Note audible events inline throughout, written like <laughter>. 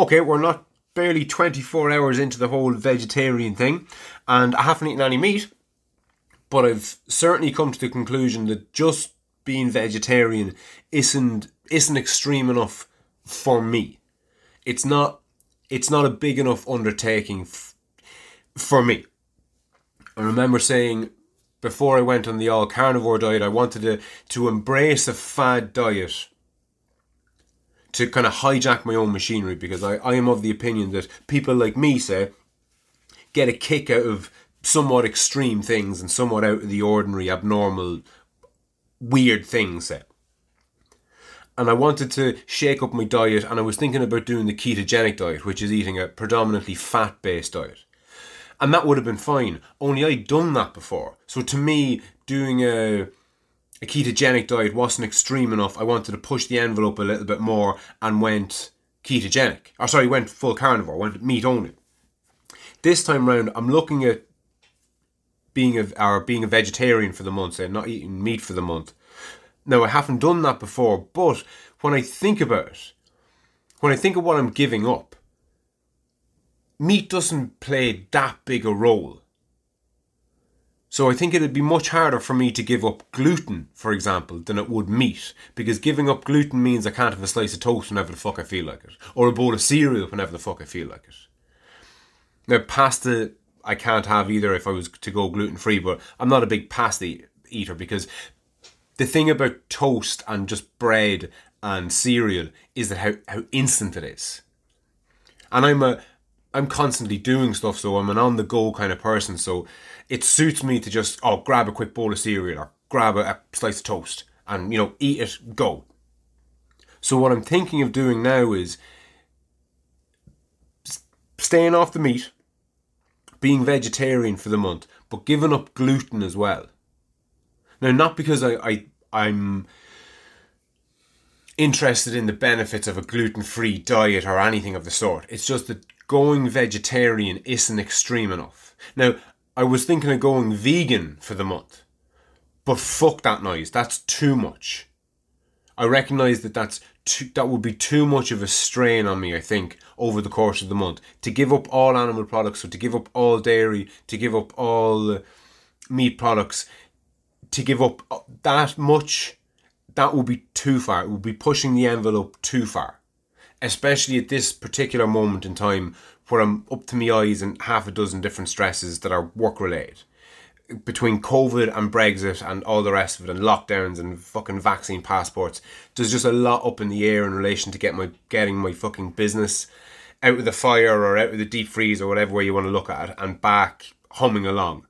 okay, we're not barely 24 hours into the whole vegetarian thing, and I haven't eaten any meat, but I've certainly come to the conclusion that just being vegetarian isn't isn't extreme enough for me. It's not it's not a big enough undertaking f- for me. I remember saying before I went on the all carnivore diet, I wanted to to embrace a fad diet to kind of hijack my own machinery because I, I am of the opinion that people like me say get a kick out of somewhat extreme things and somewhat out of the ordinary, abnormal, weird things. Say. And I wanted to shake up my diet, and I was thinking about doing the ketogenic diet, which is eating a predominantly fat based diet. And that would have been fine, only I'd done that before. So to me, doing a a ketogenic diet wasn't extreme enough. I wanted to push the envelope a little bit more and went ketogenic. Or sorry, went full carnivore, went meat only. This time round, I'm looking at being a or being a vegetarian for the month, and not eating meat for the month. Now I haven't done that before, but when I think about it, when I think of what I'm giving up, meat doesn't play that big a role so I think it'd be much harder for me to give up gluten, for example, than it would meat, because giving up gluten means I can't have a slice of toast whenever the fuck I feel like it, or a bowl of cereal whenever the fuck I feel like it. Now, pasta I can't have either if I was to go gluten free, but I'm not a big pasta eater because the thing about toast and just bread and cereal is that how, how instant it is. And I'm a I'm constantly doing stuff, so I'm an on the go kind of person. So it suits me to just oh grab a quick bowl of cereal or grab a, a slice of toast and you know eat it, go. So what I'm thinking of doing now is staying off the meat, being vegetarian for the month, but giving up gluten as well. Now, not because I, I I'm interested in the benefits of a gluten-free diet or anything of the sort. It's just that going vegetarian isn't extreme enough. Now, I was thinking of going vegan for the month, but fuck that noise. That's too much. I recognise that that's too, that would be too much of a strain on me. I think over the course of the month to give up all animal products, so to give up all dairy, to give up all uh, meat products, to give up uh, that much, that would be too far. It would be pushing the envelope too far especially at this particular moment in time where I'm up to my eyes in half a dozen different stresses that are work related. Between COVID and Brexit and all the rest of it, and lockdowns and fucking vaccine passports, there's just a lot up in the air in relation to get my getting my fucking business out of the fire or out of the deep freeze or whatever way you want to look at it, and back humming along.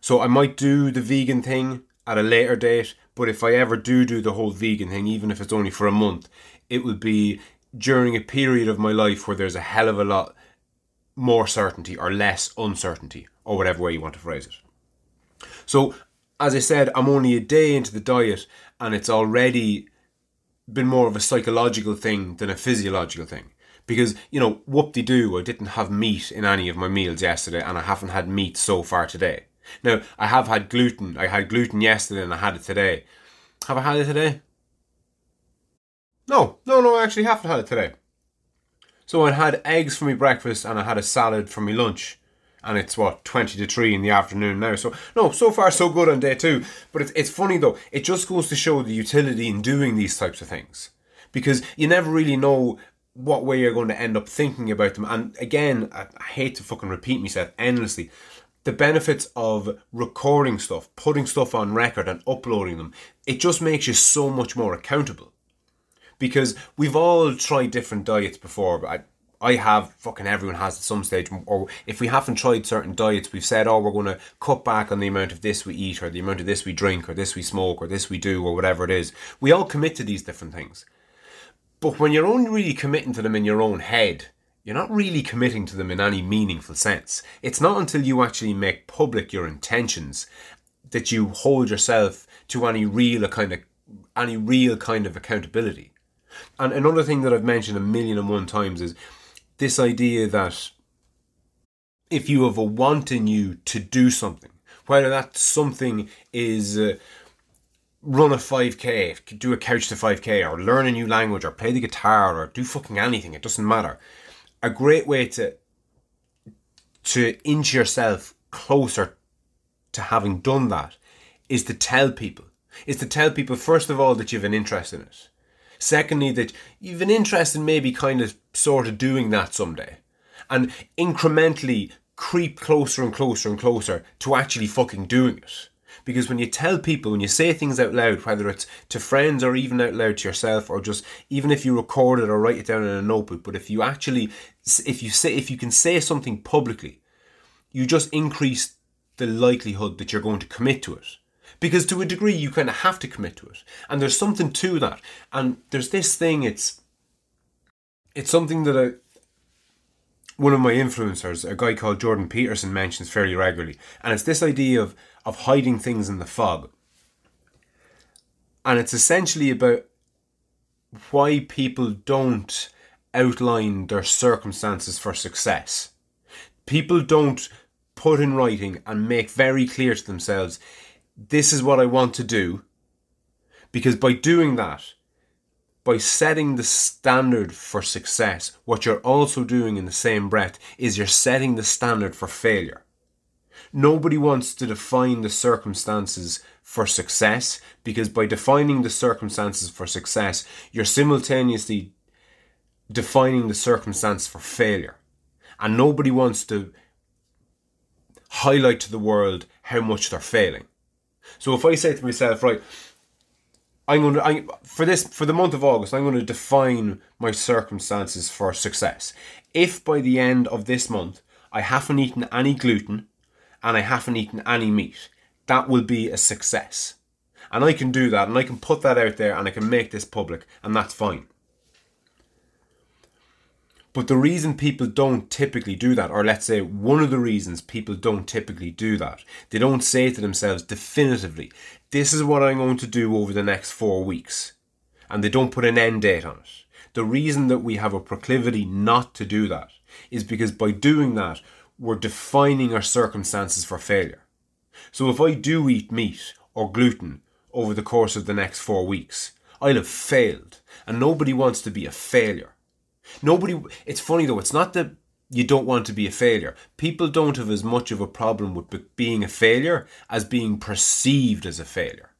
So I might do the vegan thing at a later date, but if I ever do do the whole vegan thing, even if it's only for a month, it will be during a period of my life where there's a hell of a lot more certainty or less uncertainty, or whatever way you want to phrase it. So, as I said, I'm only a day into the diet, and it's already been more of a psychological thing than a physiological thing. Because, you know, whoop de doo, I didn't have meat in any of my meals yesterday, and I haven't had meat so far today. Now, I have had gluten. I had gluten yesterday and I had it today. Have I had it today? No, no, no, I actually haven't had it today. So I had eggs for my breakfast and I had a salad for my lunch. And it's what, 20 to 3 in the afternoon now. So, no, so far so good on day two. But it's, it's funny though, it just goes to show the utility in doing these types of things. Because you never really know what way you're going to end up thinking about them. And again, I, I hate to fucking repeat myself endlessly. The benefits of recording stuff, putting stuff on record and uploading them, it just makes you so much more accountable because we've all tried different diets before. I, I have, fucking everyone has at some stage. Or if we haven't tried certain diets, we've said, oh, we're going to cut back on the amount of this we eat, or the amount of this we drink, or this we smoke, or this we do, or whatever it is. We all commit to these different things. But when you're only really committing to them in your own head, you're not really committing to them in any meaningful sense. It's not until you actually make public your intentions that you hold yourself to any real kind of any real kind of accountability. And another thing that I've mentioned a million and one times is this idea that if you have a want in you to do something, whether that something is uh, run a 5k, do a couch to 5k, or learn a new language, or play the guitar, or do fucking anything. It doesn't matter. A great way to to inch yourself closer to having done that is to tell people. Is to tell people first of all that you have an interest in it. Secondly, that you've an interest in maybe kind of sort of doing that someday. And incrementally creep closer and closer and closer to actually fucking doing it. Because when you tell people, when you say things out loud, whether it's to friends or even out loud to yourself, or just even if you record it or write it down in a notebook, but if you actually, if you say, if you can say something publicly, you just increase the likelihood that you're going to commit to it because to a degree you kind of have to commit to it. And there's something to that. And there's this thing it's it's something that I, one of my influencers a guy called jordan peterson mentions fairly regularly. And it's this idea of of hiding things in the fog. And it's essentially about why people don't outline their circumstances for success. People don't put in writing and make very clear to themselves this is what I want to do. Because by doing that, by setting the standard for success, what you're also doing in the same breath is you're setting the standard for failure. Nobody wants to define the circumstances for success because by defining the circumstances for success, you're simultaneously defining the circumstance for failure. And nobody wants to highlight to the world how much they're failing. So if I say to myself, right, I'm going to I, for this for the month of August, I'm going to define my circumstances for success. If by the end of this month I haven't eaten any gluten and I haven't eaten any meat, that will be a success. And I can do that and I can put that out there and I can make this public and that's fine. But the reason people don't typically do that, or let's say one of the reasons people don't typically do that, they don't say to themselves definitively, this is what I'm going to do over the next four weeks. And they don't put an end date on it. The reason that we have a proclivity not to do that is because by doing that, we're defining our circumstances for failure. So if I do eat meat or gluten over the course of the next four weeks, I'll have failed. And nobody wants to be a failure. Nobody. It's funny though. It's not that you don't want to be a failure. People don't have as much of a problem with being a failure as being perceived as a failure.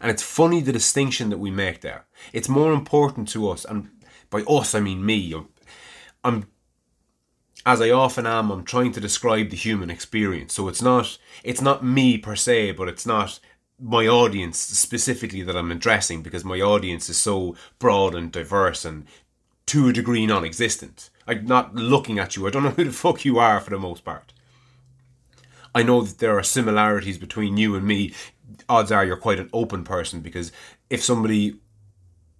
And it's funny the distinction that we make there. It's more important to us, and by us I mean me. I'm, I'm as I often am, I'm trying to describe the human experience. So it's not it's not me per se, but it's not my audience specifically that I'm addressing because my audience is so broad and diverse and to a degree non-existent. I'm not looking at you. I don't know <laughs> who the fuck you are for the most part. I know that there are similarities between you and me. Odds are you're quite an open person because if somebody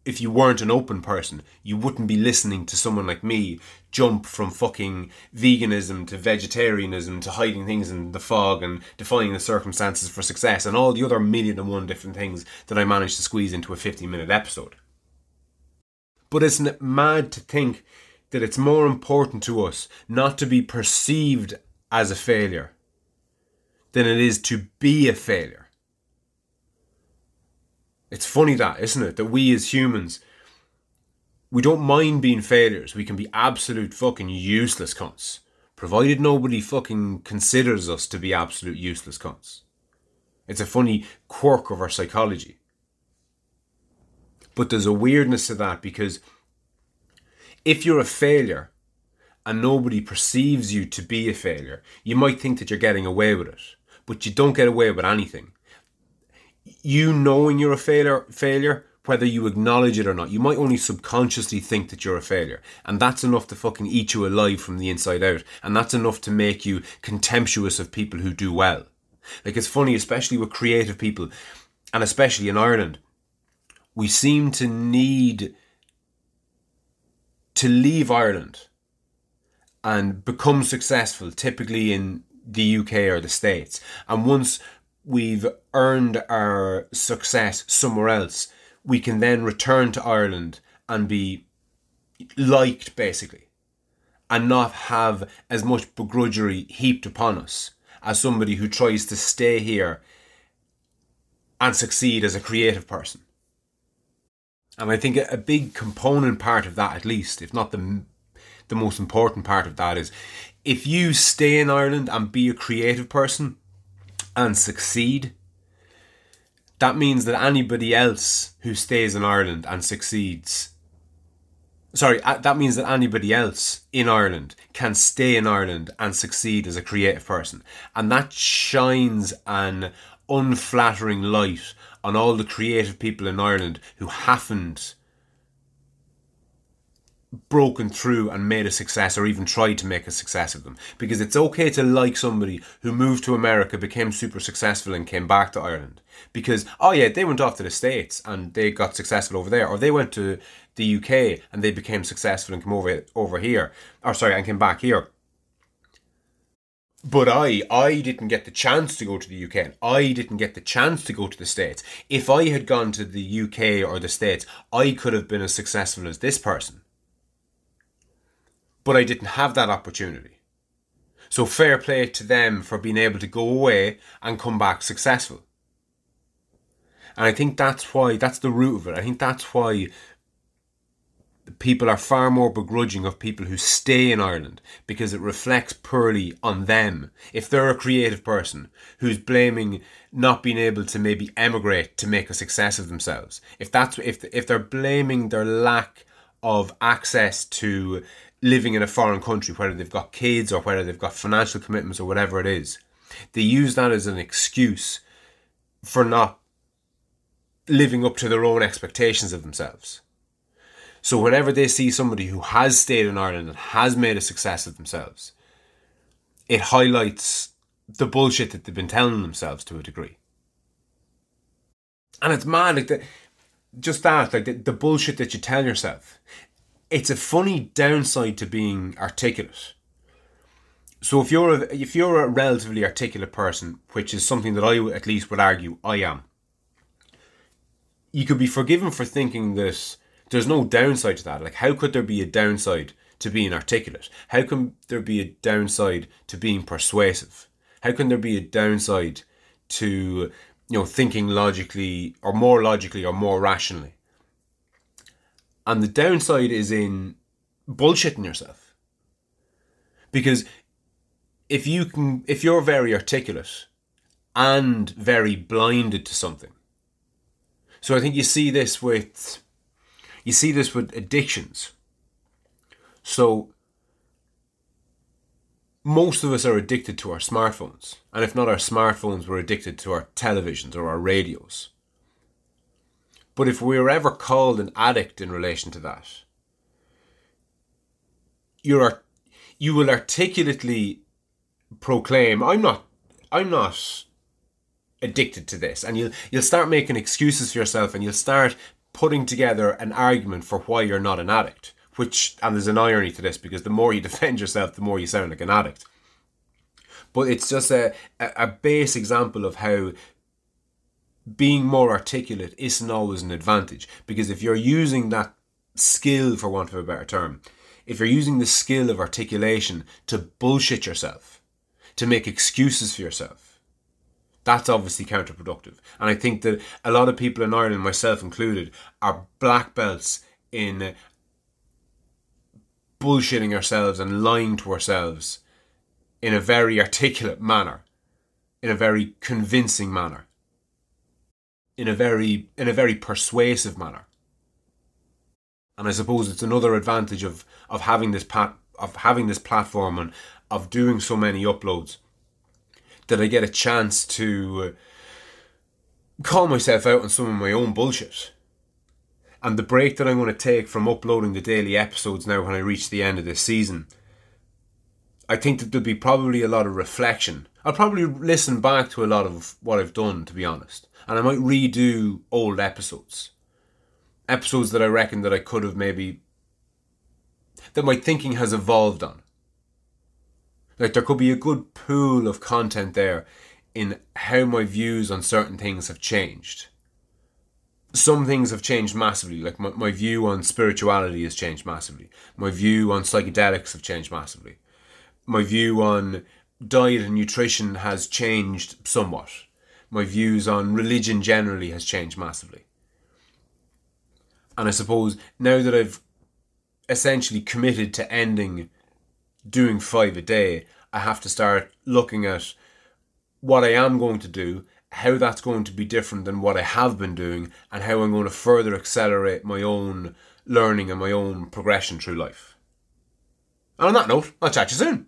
if you weren't an open person, you wouldn't be listening to someone like me jump from fucking veganism to vegetarianism to hiding things in the fog and defining the circumstances for success and all the other million and one different things that I managed to squeeze into a 50 minute episode. But isn't it mad to think that it's more important to us not to be perceived as a failure than it is to be a failure? It's funny that, isn't it? That we as humans, we don't mind being failures. We can be absolute fucking useless cunts. Provided nobody fucking considers us to be absolute useless cunts. It's a funny quirk of our psychology. But there's a weirdness to that because if you're a failure and nobody perceives you to be a failure, you might think that you're getting away with it, but you don't get away with anything. You knowing you're a failure, failure, whether you acknowledge it or not, you might only subconsciously think that you're a failure, and that's enough to fucking eat you alive from the inside out, and that's enough to make you contemptuous of people who do well. Like it's funny, especially with creative people, and especially in Ireland, we seem to need to leave Ireland and become successful, typically in the UK or the States. And once we've earned our success somewhere else, we can then return to Ireland and be liked, basically, and not have as much begrudgery heaped upon us as somebody who tries to stay here and succeed as a creative person. And I think a big component part of that, at least, if not the the most important part of that, is if you stay in Ireland and be a creative person and succeed, that means that anybody else who stays in Ireland and succeeds sorry, that means that anybody else in Ireland can stay in Ireland and succeed as a creative person. And that shines an unflattering light on all the creative people in Ireland who haven't broken through and made a success or even tried to make a success of them. Because it's okay to like somebody who moved to America, became super successful, and came back to Ireland. Because, oh yeah, they went off to the States and they got successful over there, or they went to the UK and they became successful and came over over here. Or sorry, and came back here. But I, I didn't get the chance to go to the UK. I didn't get the chance to go to the States. If I had gone to the UK or the States, I could have been as successful as this person but I didn't have that opportunity. So fair play to them for being able to go away and come back successful. And I think that's why, that's the root of it. I think that's why people are far more begrudging of people who stay in Ireland because it reflects poorly on them. If they're a creative person who's blaming not being able to maybe emigrate to make a success of themselves, if that's if if they're blaming their lack of access to living in a foreign country, whether they've got kids or whether they've got financial commitments or whatever it is, they use that as an excuse for not living up to their own expectations of themselves. So whenever they see somebody who has stayed in Ireland and has made a success of themselves, it highlights the bullshit that they've been telling themselves to a degree. And it's mad, like the, just that, like the, the bullshit that you tell yourself it's a funny downside to being articulate. So if you're a, if you're a relatively articulate person, which is something that I at least would argue I am, you could be forgiven for thinking that there's no downside to that. Like, how could there be a downside to being articulate? How can there be a downside to being persuasive? How can there be a downside to you know thinking logically or more logically or more rationally? And the downside is in bullshitting yourself. Because if you can if you're very articulate and very blinded to something. So I think you see this with you see this with addictions. So most of us are addicted to our smartphones. And if not our smartphones, we're addicted to our televisions or our radios. But if we are ever called an addict in relation to that, you're you will articulately proclaim, "I'm not, I'm not addicted to this," and you'll you'll start making excuses for yourself, and you'll start putting together an argument for why you're not an addict. Which and there's an irony to this because the more you <laughs> defend yourself, the more you sound like an addict. But it's just a, a, base example of how being more articulate isn't always an advantage because if you're using that skill, for want of a better term, if you're using the skill of articulation to bullshit yourself, to make excuses for yourself, that's obviously counterproductive. And I think that a lot of people in Ireland, myself included, are black belts in bullshitting ourselves and lying to ourselves in a very articulate manner, in a very convincing manner in a very in a very persuasive manner. And I suppose it's another advantage of of having this pat of having this platform and of doing so many uploads that I get a chance to call myself out on some of my own bullshit. And the break that I'm going to take from uploading the daily episodes now when I reach the end of this season, I think that there'll be probably a lot of reflection. I'll probably listen back to a lot of what I've done, to be honest and I might redo old episodes. Episodes that I reckon that I could have maybe that my thinking has evolved on. Like there could be a good pool of content there in how my views on certain things have changed. Some things have changed massively, like my, my view on spirituality has changed massively. My view on psychedelics have changed massively. My view on diet and nutrition has changed somewhat my views on religion generally has changed massively. And I suppose now that I've essentially committed to ending doing five a day, I have to start looking at what I am going to do, how that's going to be different than what I have been doing, and how I'm going to further accelerate my own learning and my own progression through life. And on that note, I'll chat you soon.